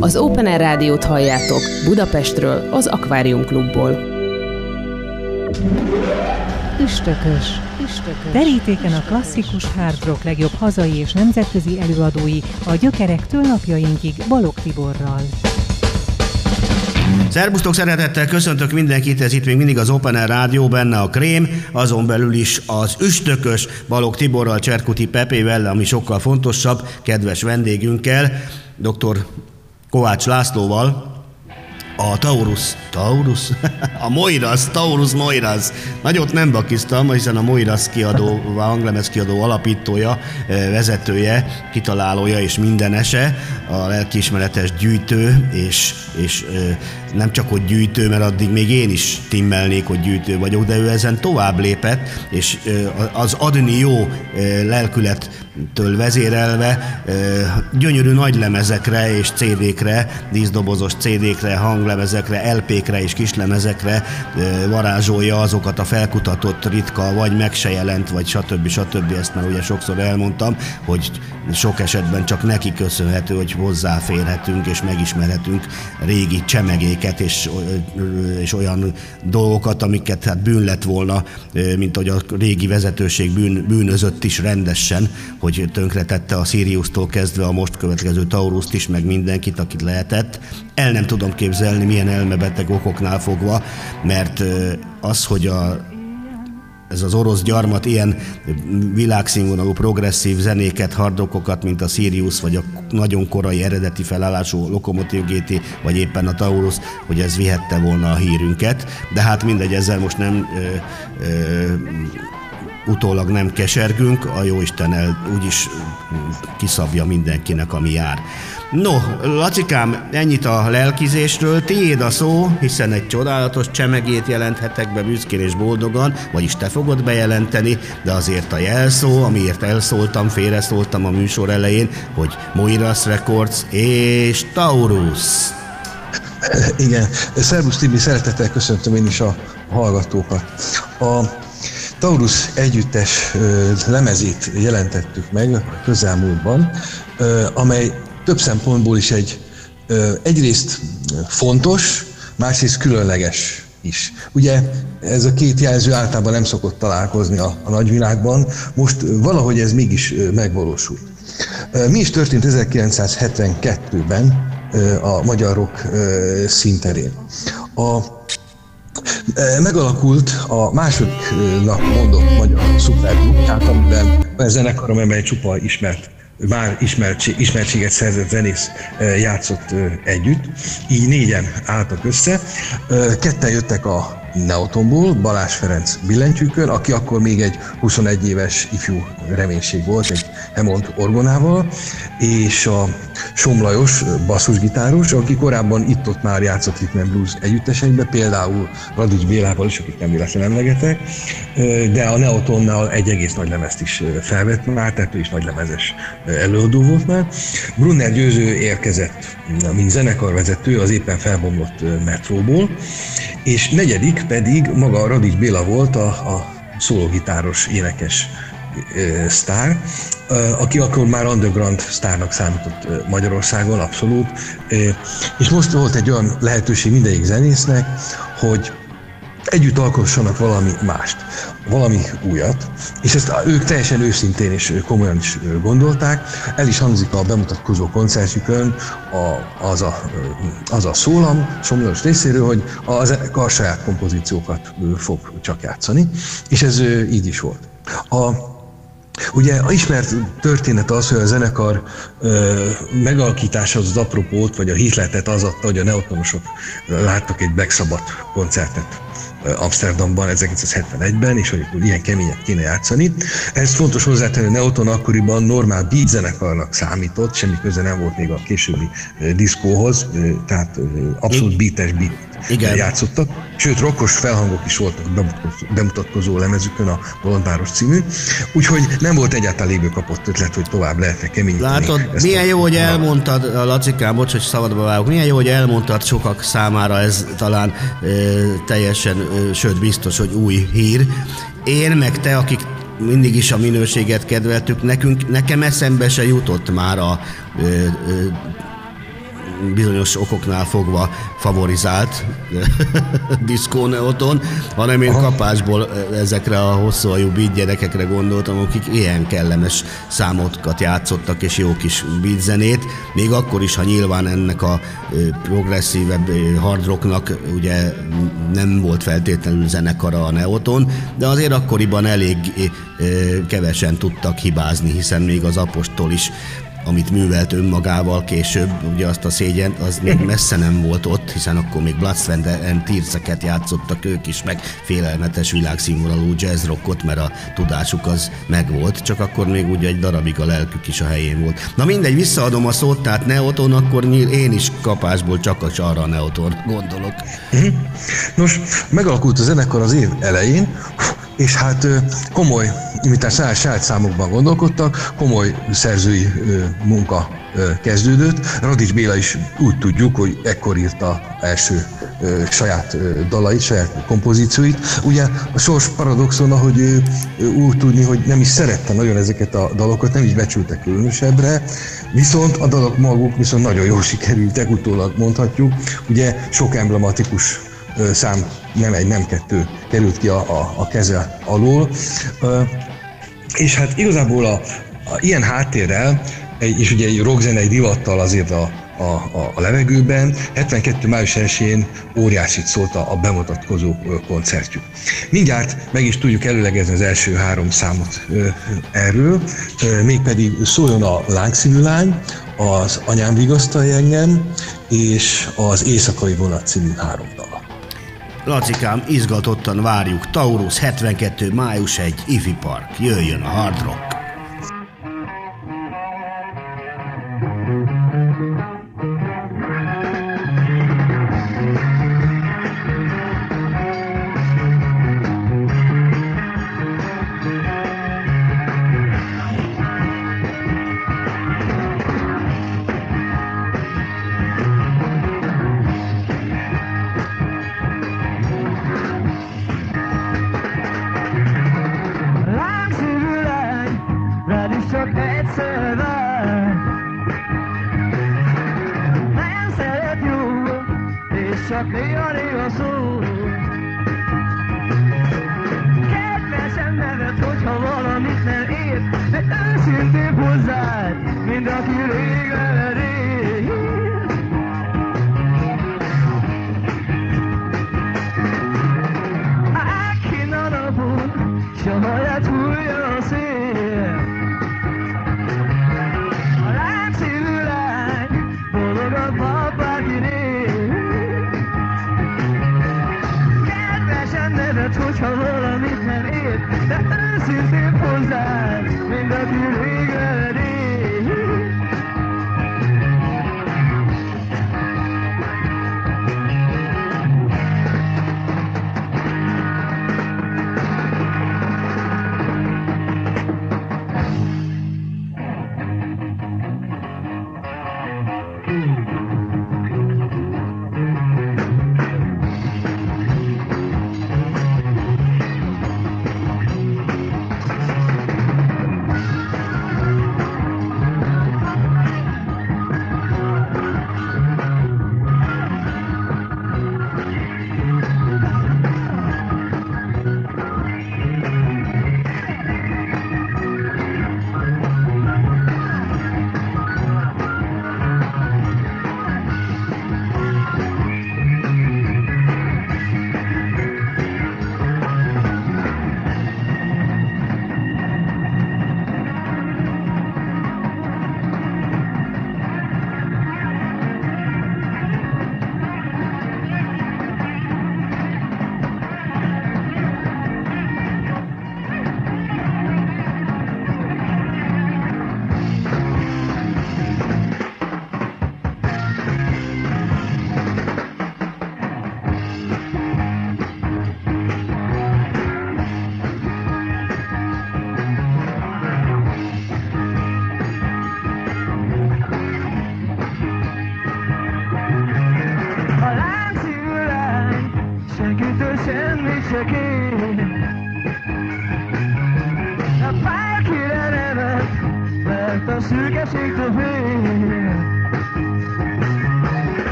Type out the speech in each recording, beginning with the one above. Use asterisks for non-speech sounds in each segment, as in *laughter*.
Az Open Air Rádiót halljátok Budapestről, az Akvárium Klubból. Üstökös. Üstökös. Terítéken a klasszikus hard rock legjobb hazai és nemzetközi előadói a gyökerektől napjainkig Balog Tiborral. Szerbusztok, szeretettel köszöntök mindenkit, ez itt még mindig az Open Air Rádió, benne a Krém, azon belül is az üstökös Balog Tiborral, Cserkuti Pepével, ami sokkal fontosabb, kedves vendégünkkel, dr. Kovács Lászlóval, a Taurus, Taurus? *laughs* A Moiras, Taurus Moiras. Nagyot nem bakiztam, hiszen a Moiras kiadó, a hanglemez kiadó alapítója, eh, vezetője, kitalálója és mindenese, a lelkiismeretes gyűjtő, és, és eh, nem csak hogy gyűjtő, mert addig még én is timmelnék, hogy gyűjtő vagyok, de ő ezen tovább lépett, és az adni jó lelkülettől vezérelve gyönyörű nagy lemezekre és CD-kre, díszdobozos CD-kre, hanglemezekre, LP-kre és kislemezekre varázsolja azokat a felkutatott, ritka, vagy meg se jelent, vagy stb. stb. Ezt már ugye sokszor elmondtam, hogy sok esetben csak neki köszönhető, hogy hozzáférhetünk és megismerhetünk régi csemegéket és, és olyan dolgokat, amiket hát bűn lett volna, mint hogy a régi vezetőség bűn, bűnözött is rendesen, hogy tönkretette a Sirius-tól kezdve a most következő Tauruszt is, meg mindenkit, akit lehetett. El nem tudom képzelni, milyen elmebeteg okoknál fogva, mert az, hogy a ez az orosz gyarmat ilyen világszínvonalú progresszív zenéket, hardokokat, mint a Sirius, vagy a nagyon korai eredeti felállású Lokomotív GT, vagy éppen a Taurus, hogy ez vihette volna a hírünket. De hát mindegy, ezzel most nem ö, ö, utólag nem kesergünk, a Jóisten el úgyis kiszabja mindenkinek, ami jár. No, Lacikám, ennyit a lelkizésről, tiéd a szó, hiszen egy csodálatos csemegét jelenthetek be büszkén és boldogan, vagyis te fogod bejelenteni, de azért a jelszó, amiért elszóltam, félreszóltam a műsor elején, hogy Moiras Records és Taurus. Igen, Szervusz Tibi, szeretettel köszöntöm én is a hallgatókat. A Taurus együttes lemezét jelentettük meg a közelmúltban, amely több szempontból is egy egyrészt fontos, másrészt különleges is. Ugye ez a két jelző általában nem szokott találkozni a, a nagyvilágban, most valahogy ez mégis megvalósult. Mi is történt 1972-ben a magyar rock szinterén? A Megalakult a másodiknak mondott magyar szupergrup, tehát amiben a zenekarom, amely csupa ismert már ismertség, ismertséget szerzett zenész játszott együtt. Így négyen álltak össze. Ketten jöttek a Neotomból, Balázs Ferenc billentyűkön, aki akkor még egy 21 éves ifjú reménység volt, egy Hemont orgonával, és a Somlajos basszusgitáros, aki korábban itt-ott már játszott Hitman Blues együtteseinkben, például Radics Bélával is, akit nem véletlenül emlegetek, de a Neotonnál egy egész nagy lemezt is felvett már, tehát ő is nagy lemezes előadó volt már. Brunner Győző érkezett, mint zenekarvezető az éppen felbomlott metróból, és negyedik pedig maga Radics Béla volt a, a szólógitáros énekes sztár, aki akkor már underground sztárnak számított Magyarországon, abszolút. És most volt egy olyan lehetőség mindegyik zenésznek, hogy együtt alkossanak valami mást, valami újat, és ezt ők teljesen őszintén és komolyan is gondolták. El is hangzik a bemutatkozó koncertjükön a, az, a, az a szólam Somlós részéről, hogy a zenekar saját kompozíciókat fog csak játszani, és ez így is volt. A, Ugye ismert történet az, hogy a zenekar ö, megalkítása az, az apropót, vagy a hitletet az adta, hogy a neotonosok láttak egy Black Sabbath koncertet Amsterdamban 1971-ben, és hogy ilyen keményet kéne játszani. Ez fontos hozzátenni, hogy Neoton akkoriban normál beat zenekarnak számított, semmi köze nem volt még a későbbi diszkóhoz, tehát abszolút beates beat igen. játszottak. Sőt, rokkos felhangok is voltak bemutatkozó lemezükön, a Bolondváros című. Úgyhogy nem volt egyáltalán lévő kapott ötlet, hogy tovább lehetne keményíteni. Látod, milyen jó, hogy elmondtad, Lacikám, bocs, hogy szabadba vágok, milyen jó, hogy elmondtad sokak számára, ez talán e, teljesen, e, sőt biztos, hogy új hír. Én meg te, akik mindig is a minőséget kedveltük, nekünk, nekem eszembe se jutott már a ö, ö, bizonyos okoknál fogva favorizált *laughs* diszkó neoton, hanem én kapásból ezekre a hosszú beat gyerekekre gondoltam, akik ilyen kellemes számokat játszottak, és jó kis beat zenét, még akkor is, ha nyilván ennek a progresszívebb hard rocknak ugye nem volt feltétlenül zenekara a Neoton, de azért akkoriban elég kevesen tudtak hibázni, hiszen még az apostol is amit művelt önmagával később, ugye azt a szégyen, az még messze nem volt ott, hiszen akkor még Bloodsvend and Tears-eket játszottak ők is, meg félelmetes világszínvonalú jazzrockot, mert a tudásuk az megvolt, csak akkor még ugye egy darabig a lelkük is a helyén volt. Na mindegy, visszaadom a szót, tehát Neoton, akkor én is kapásból csak arra a Neoton gondolok. Mhm. Nos, megalakult a zenekar az év elején, és hát komoly, a saját, saját számokban gondolkodtak, komoly szerzői munka kezdődött. Radics Béla is úgy tudjuk, hogy ekkor írta első saját dalait, saját kompozícióit. Ugye a sors paradoxon, hogy ő, úgy tudni, hogy nem is szerette nagyon ezeket a dalokat, nem is becsülte különösebbre, viszont a dalok maguk viszont nagyon jól sikerültek, utólag mondhatjuk. Ugye sok emblematikus szám, nem egy, nem kettő került ki a, a, a keze alól. És hát igazából a, a ilyen háttérrel, és ugye egy rockzenei divattal azért a, a, a, a levegőben. 72. május 1-én óriásit szólt a, bemutatkozó koncertjük. Mindjárt meg is tudjuk előlegezni az első három számot erről, mégpedig szóljon a Lángszívű lány, az Anyám vigasztalja engem, és az Éjszakai vonat című három dala. Lacikám, izgatottan várjuk. Taurus 72. május 1, Ifi Park. Jöjjön a hard rock.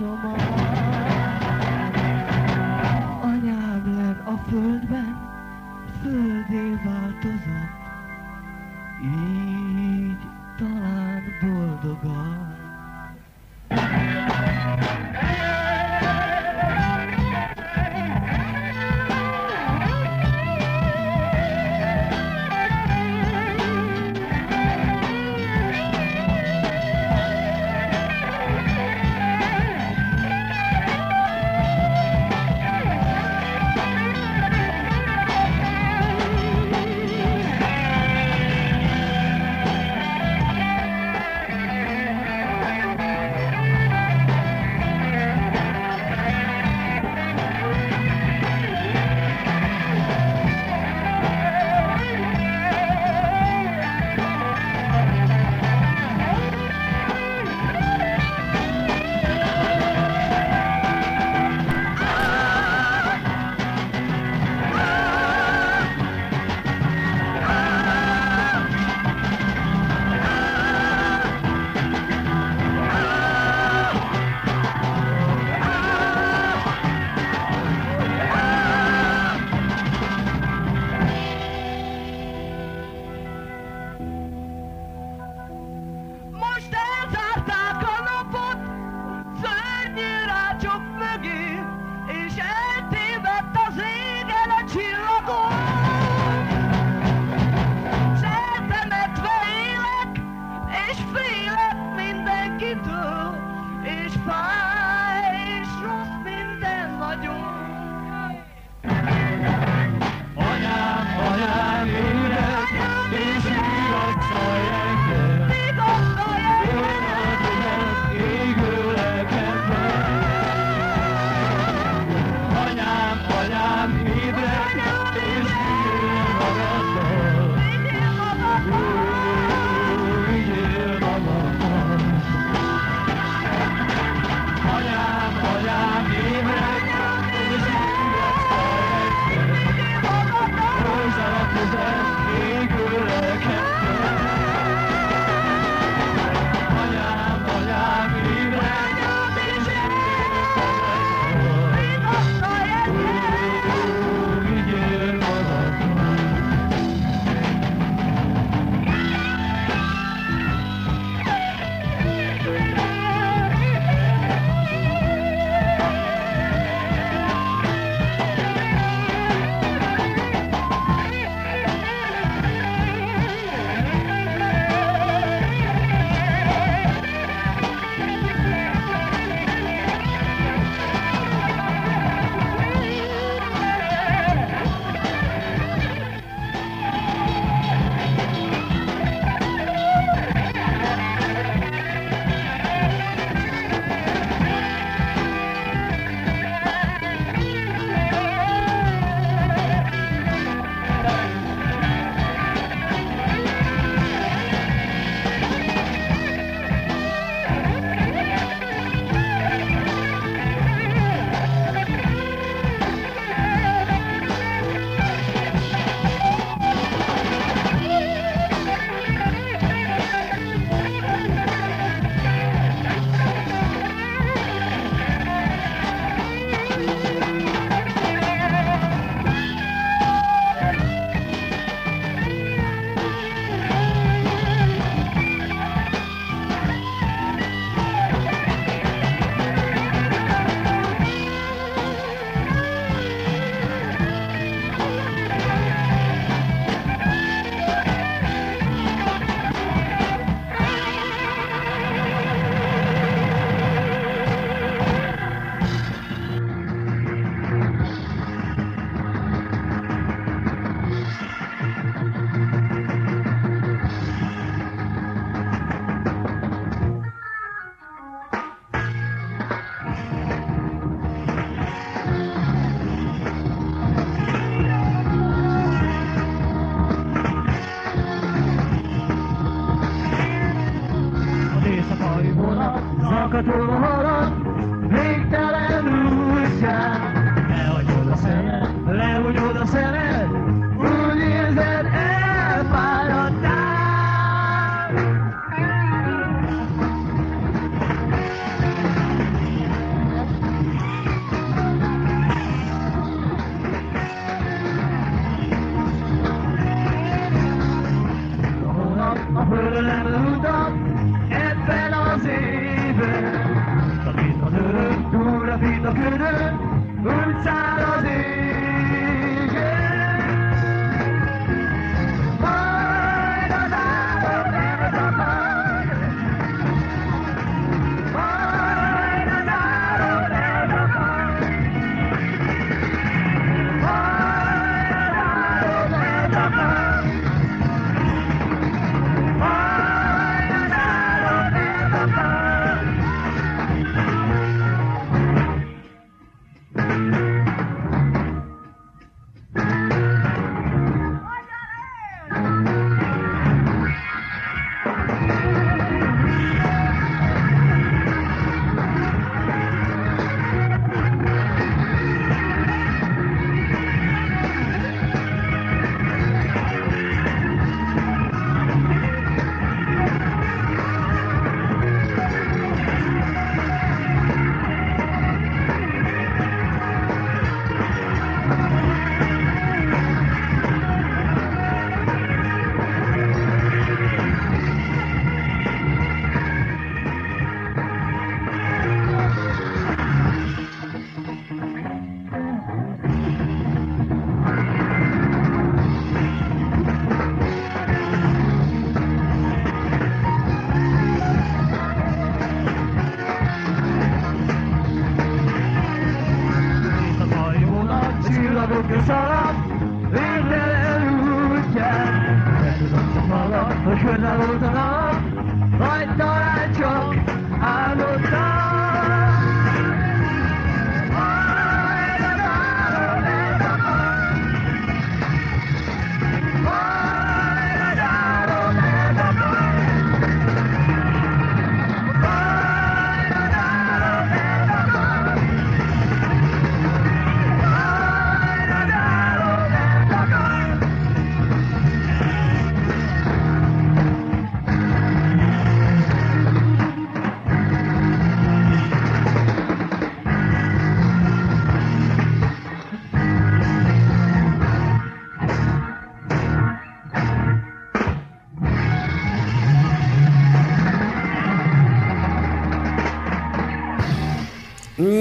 tomorrow. Will and Rudolph.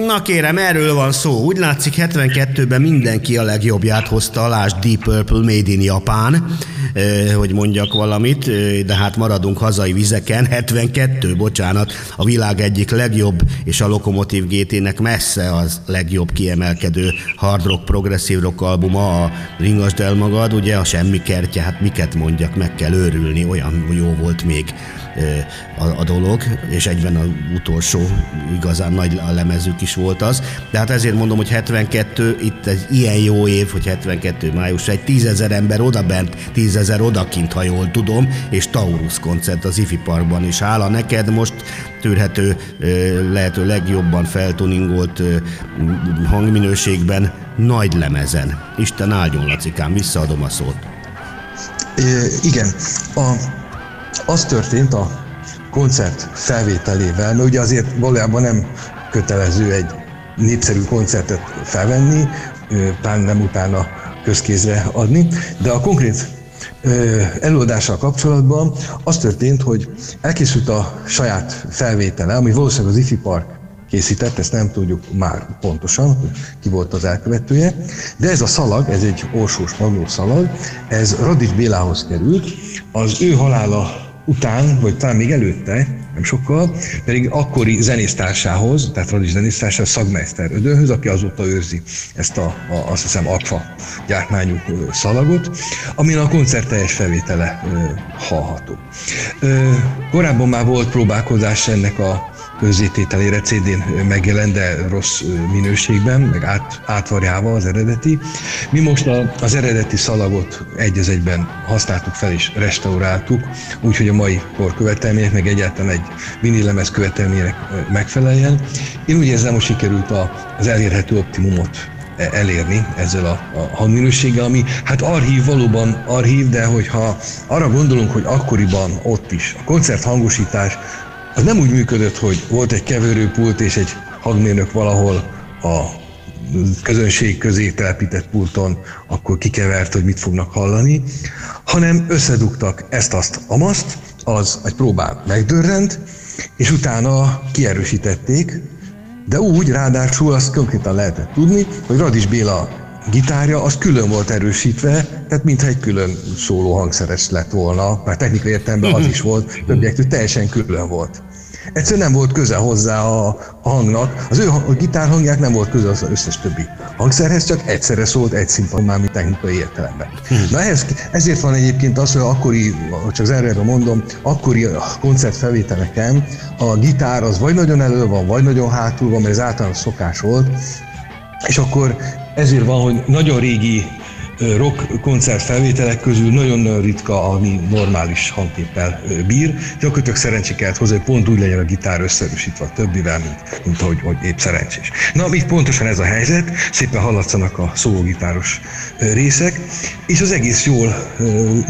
Na kérem, erről van szó. Úgy látszik 72-ben mindenki a legjobbját hozta, lásd Deep Purple Made in Japán, eh, hogy mondjak valamit, de hát maradunk hazai vizeken. 72, bocsánat, a világ egyik legjobb, és a Lokomotív GT-nek messze az legjobb kiemelkedő hard rock, progresszív rock albuma, a Ringasd el magad, ugye a semmi kertje, hát miket mondjak, meg kell őrülni, olyan jó volt még a, a dolog, és egyben az utolsó igazán nagy a lemezük is volt az. De hát ezért mondom, hogy 72, itt egy ilyen jó év, hogy 72 május, egy tízezer ember odabent, tízezer odakint, ha jól tudom, és Taurus koncert az Ifi Parkban is. Hála neked most tűrhető, lehető legjobban feltuningolt hangminőségben, nagy lemezen. Isten áldjon, Lacikám, visszaadom a szót. É, igen, a, az történt a koncert felvételével, mert ugye azért valójában nem kötelező egy népszerű koncertet felvenni, ö, pláne nem utána közkézre adni, de a konkrét előadással kapcsolatban az történt, hogy elkészült a saját felvétele, ami valószínűleg az IFI Park készített, ezt nem tudjuk már pontosan, ki volt az elkövetője, de ez a szalag, ez egy orsós magnó szalag, ez Radics Bélához került, az ő halála után, vagy talán még előtte, nem sokkal, pedig akkori zenésztársához, tehát Radics zenésztársához, Szagmeister Ödönhöz, aki azóta őrzi ezt a, a azt hiszem, akva gyártmányú szalagot, amin a koncert teljes felvétele ö, hallható. Ö, korábban már volt próbálkozás ennek a közzétételére CD-n megjelent, de rossz minőségben, meg át, átvarjával az eredeti. Mi most a, az eredeti szalagot egy az egyben használtuk fel és restauráltuk, úgyhogy a mai kor követelmények, meg egyáltalán egy vinilemez követelmények megfeleljen. Én úgy érzem, hogy sikerült a, az elérhető optimumot elérni ezzel a, a hangminőséggel, ami hát archív, valóban archív, de hogyha arra gondolunk, hogy akkoriban ott is a koncerthangosítás az nem úgy működött, hogy volt egy keverőpult és egy hangmérnök valahol a közönség közé telepített pulton, akkor kikevert, hogy mit fognak hallani, hanem összedugtak ezt-azt, amaszt, az egy próbán megdörrent, és utána kierősítették, de úgy ráadásul azt konkrétan lehetett tudni, hogy Radis Béla gitárja az külön volt erősítve, tehát mintha egy külön szóló hangszeres lett volna, mert technikai értelemben az is volt, többiektől teljesen külön volt. Egyszerűen nem volt köze hozzá a, a hangnak. Az ő a gitárhangják nem volt köze az összes többi hangszerhez, csak egyszerre szólt egy színpadon, már mint technikai értelemben. Hmm. Na ehhez, ezért van egyébként az, hogy akkori, csak erre mondom, akkori koncertfelvételeken a gitár az vagy nagyon elő van, vagy nagyon hátul van, mert ez általános szokás volt, és akkor ezért van, hogy nagyon régi rock koncert felvételek közül nagyon ritka, ami normális hangképpel bír. Gyakorlatilag szerencsé kellett hozzá, hogy pont úgy legyen a gitár összerősítve a többivel, mint, mint ahogy, hogy épp szerencsés. Na, itt pontosan ez a helyzet, szépen hallatszanak a szólógitáros részek, és az egész jól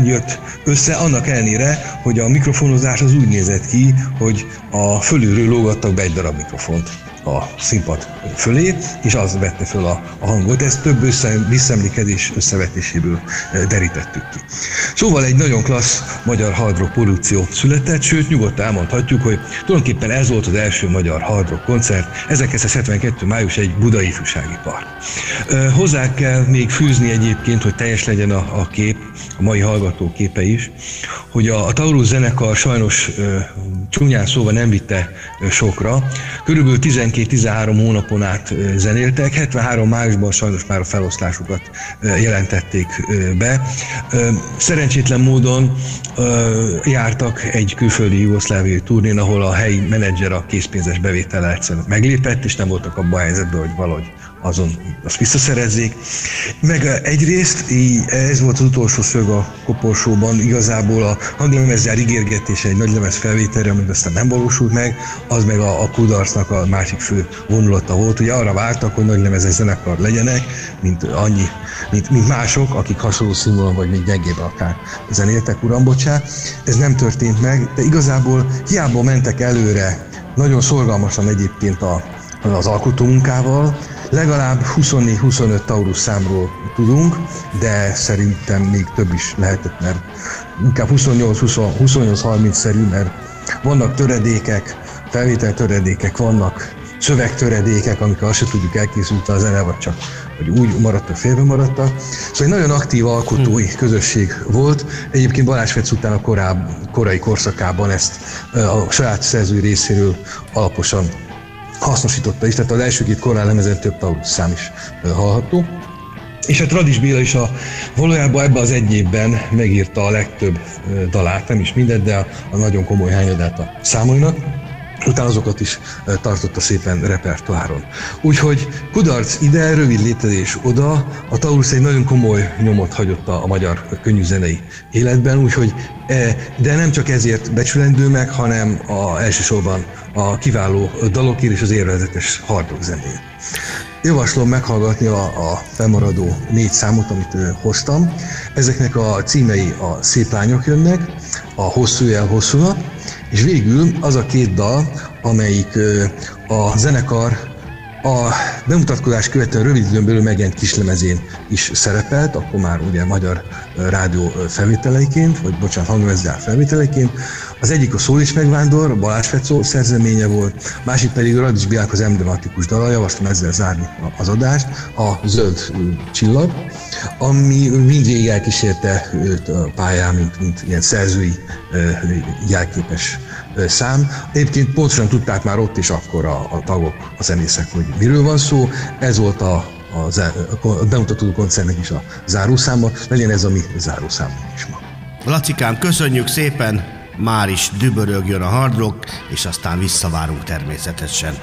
jött össze, annak ellenére, hogy a mikrofonozás az úgy nézett ki, hogy a fölülről lógattak be egy darab mikrofont a színpad fölé, és az vette föl a, a hangot. Ezt több össze, visszaemlékezés összevetéséből eh, derítettük ki. Szóval egy nagyon klassz magyar hard rock produkció született, sőt nyugodtan elmondhatjuk, hogy tulajdonképpen ez volt az első magyar hard rock koncert, 1972. május egy budai ifjúsági park. Eh, hozzá kell még fűzni egyébként, hogy teljes legyen a, a kép, a mai hallgató képe is, hogy a, a Taurus zenekar sajnos ö, csúnyán szóval nem vitte sokra. Körülbelül 12-13 hónapon át zenéltek, 73 májusban sajnos már a feloszlásukat jelentették be. Szerencsétlen módon jártak egy külföldi jugoszláviai turnén, ahol a helyi menedzser a készpénzes bevétele egyszerűen meglépett, és nem voltak abban a helyzetben, hogy valahogy azon azt visszaszerezzék. Meg egyrészt ez volt az utolsó szög a koporsóban, igazából a hanglemezgyár ígérgetése egy nagy lemez felvételre, amit aztán nem valósult meg, az meg a, a kudarcnak a másik fő vonulata volt. Ugye arra vártak, hogy nagy lemezes zenekar legyenek, mint annyi, mint, mint mások, akik hasonló színvonalon vagy még gyengébb akár zenéltek, uram, bocsá. Ez nem történt meg, de igazából hiába mentek előre, nagyon szorgalmasan egyébként a, az alkotó munkával, Legalább 24-25 Taurus számról tudunk, de szerintem még több is lehetett, mert inkább 28-30 szerű, mert vannak töredékek, felvétel töredékek vannak, szövegtöredékek, amikor azt se tudjuk elkészült a zene, vagy csak vagy úgy maradtak, félbe maradtak. Szóval egy nagyon aktív alkotói hmm. közösség volt. Egyébként Balázs Fetsz után a koráb, korai korszakában ezt a saját szerzői részéről alaposan hasznosította is, tehát az első két korállemezen több Taurus szám is hallható. És hát Radis Béla is a, valójában ebben az egy évben megírta a legtöbb dalát, nem is mindet, de a, a nagyon komoly hányadát a számainak utána azokat is tartotta szépen repertoáron. Úgyhogy kudarc ide, rövid létezés oda, a Taurus egy nagyon komoly nyomot hagyott a, a magyar könnyűzenei életben, úgyhogy e, de nem csak ezért becsülendő meg, hanem a, elsősorban a kiváló dalokért és az érvezetes hardrock zenét. Javaslom meghallgatni a, a felmaradó négy számot, amit ő, hoztam. Ezeknek a címei a Szép lányok jönnek, a Hosszú jel hosszú nap, és végül az a két dal, amelyik a zenekar a bemutatkozás követően rövid időn belül megjelent kislemezén is szerepelt, akkor már ugye magyar rádió felvételeiként, vagy bocsánat, hangvezdár felvételeiként. Az egyik a Szól is megvándor, Balázs Fecó szerzeménye volt, másik pedig a Radics Biák az emblematikus dala, javaslom ezzel zárni az adást, a Zöld Csillag, ami mindvégig elkísérte őt a pályán, mint, mint ilyen szerzői jelképes szám. Egyébként pontosan tudták már ott is akkor a, a tagok, a zenészek, hogy miről van szó. Ez volt a, a, a bemutató koncertnek is a zárószáma, legyen ez a mi zárószámunk is ma. Lacikám, köszönjük szépen! már is dübörögjön a hard rock, és aztán visszavárunk természetesen.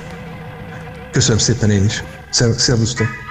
Köszönöm szépen én is. Szervusztok!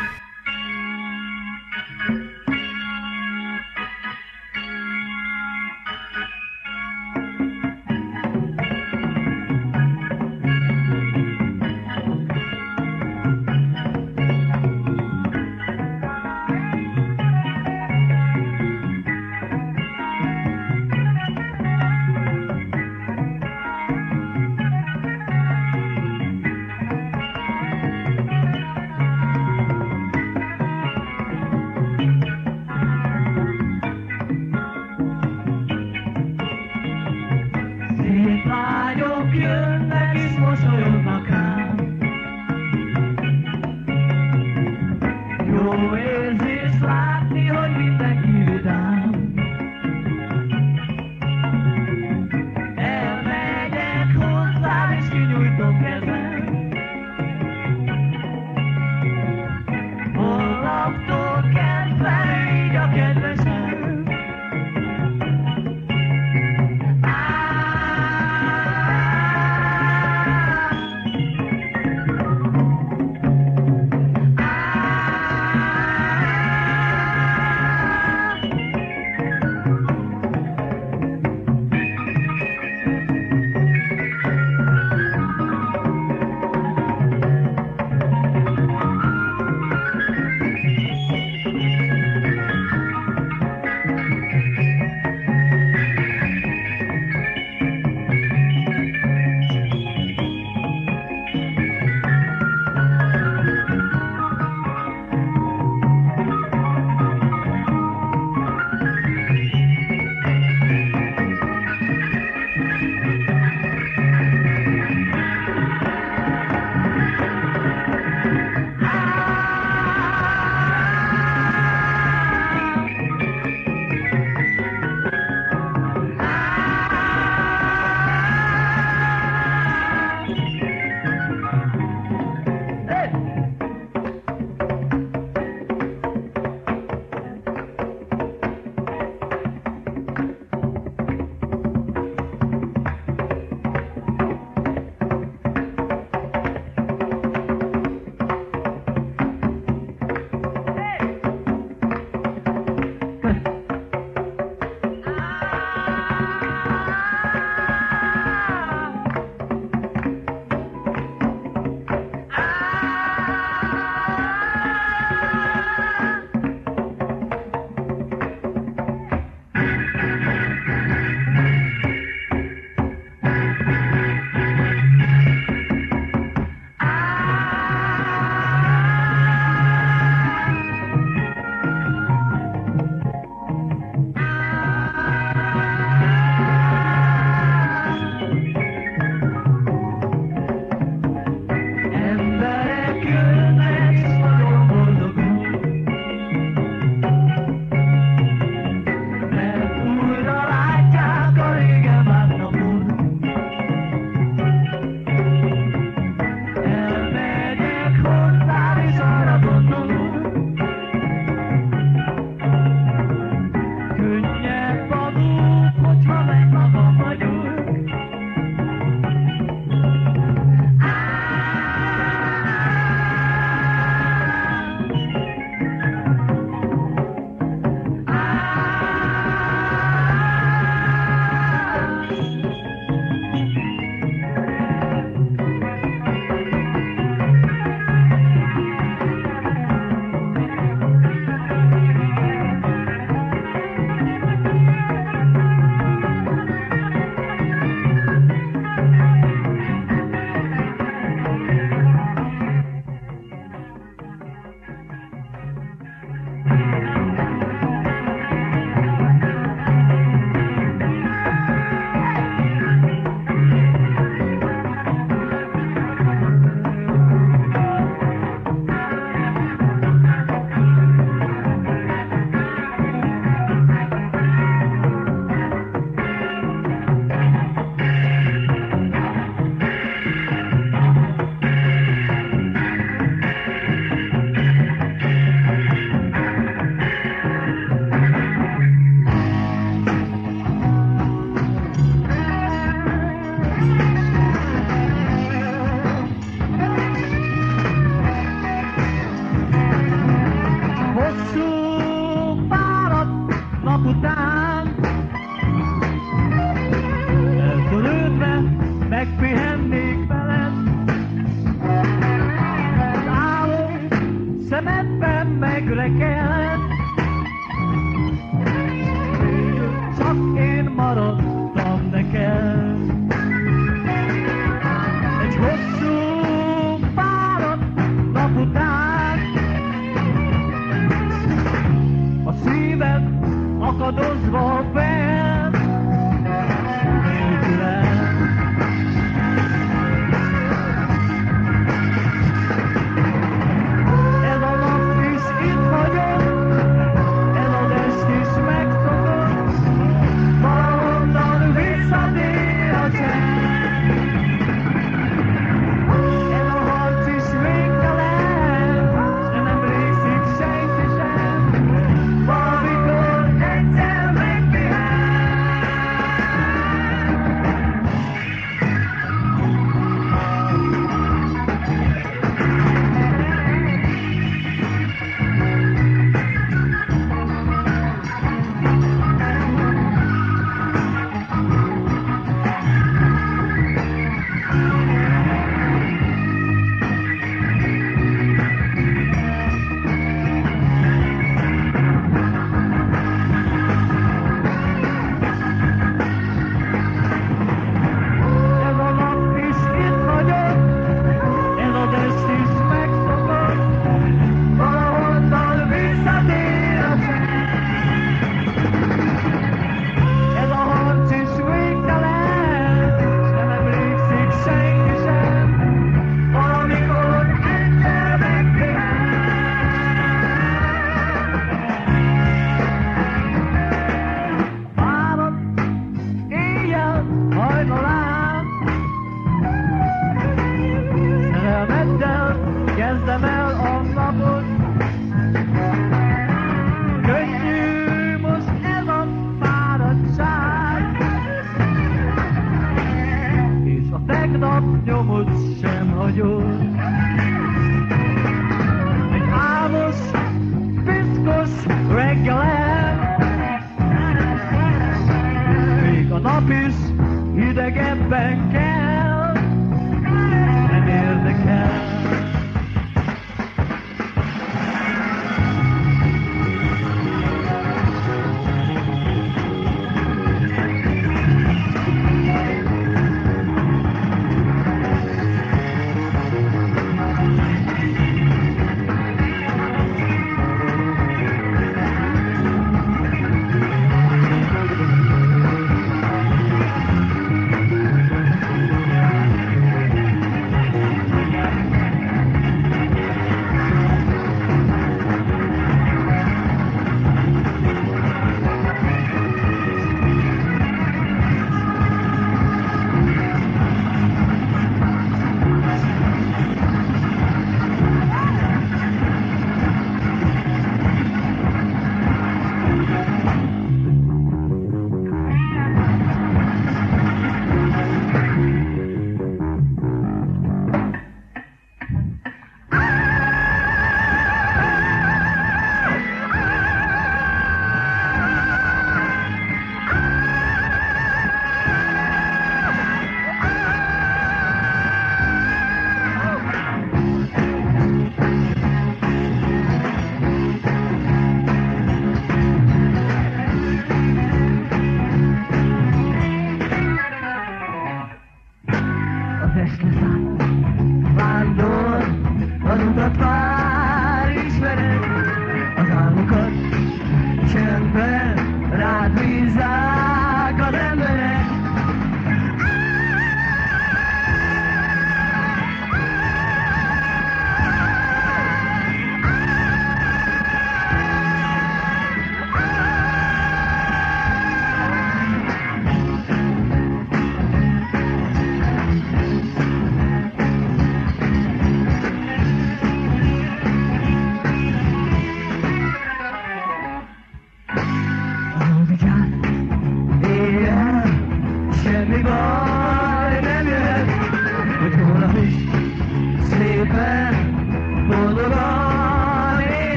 poco tus.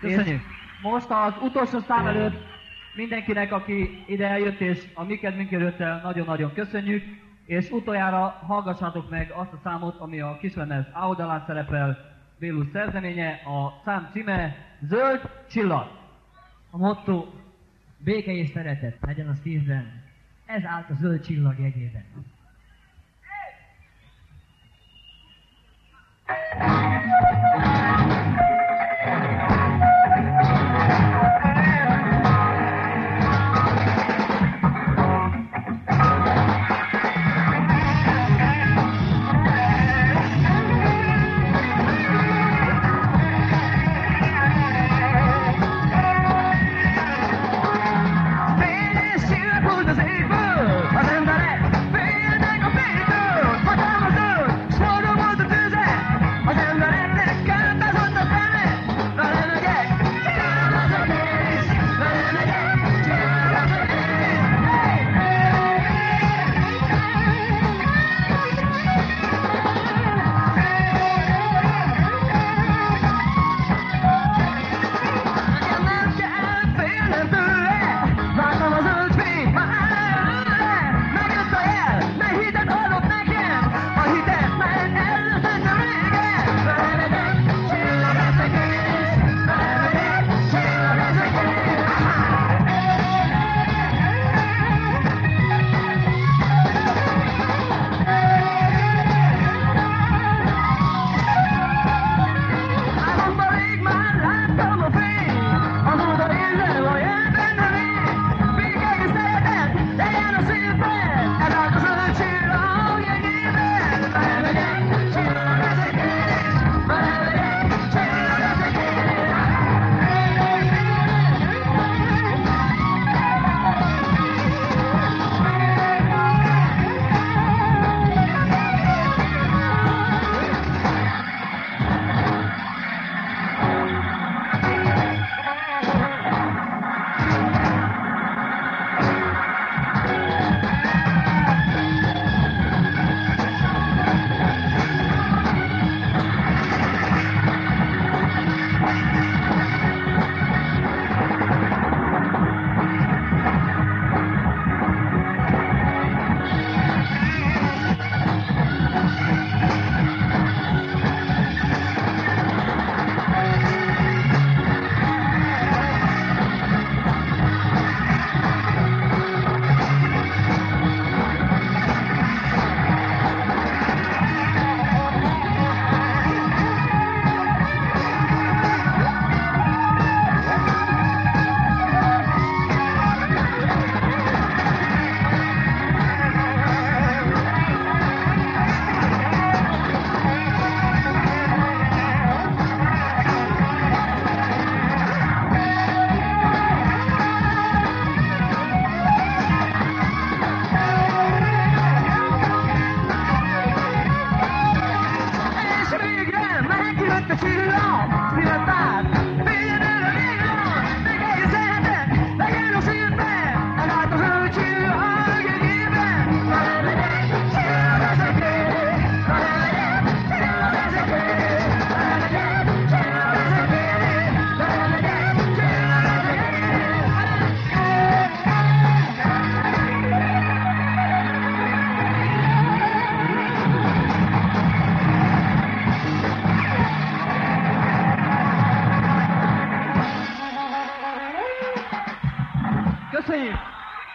Köszönjük. Most az utolsó szám előtt mindenkinek, aki ide eljött, és a mi kedvünkért nagyon-nagyon köszönjük, és utoljára hallgassátok meg azt a számot, ami a kislemez A oldalán szerepel, Bélus szerzeménye, a szám címe Zöld Csillag. A motto béke és szeretet legyen a szívben. Ez állt a zöld csillag jegyében. Hey!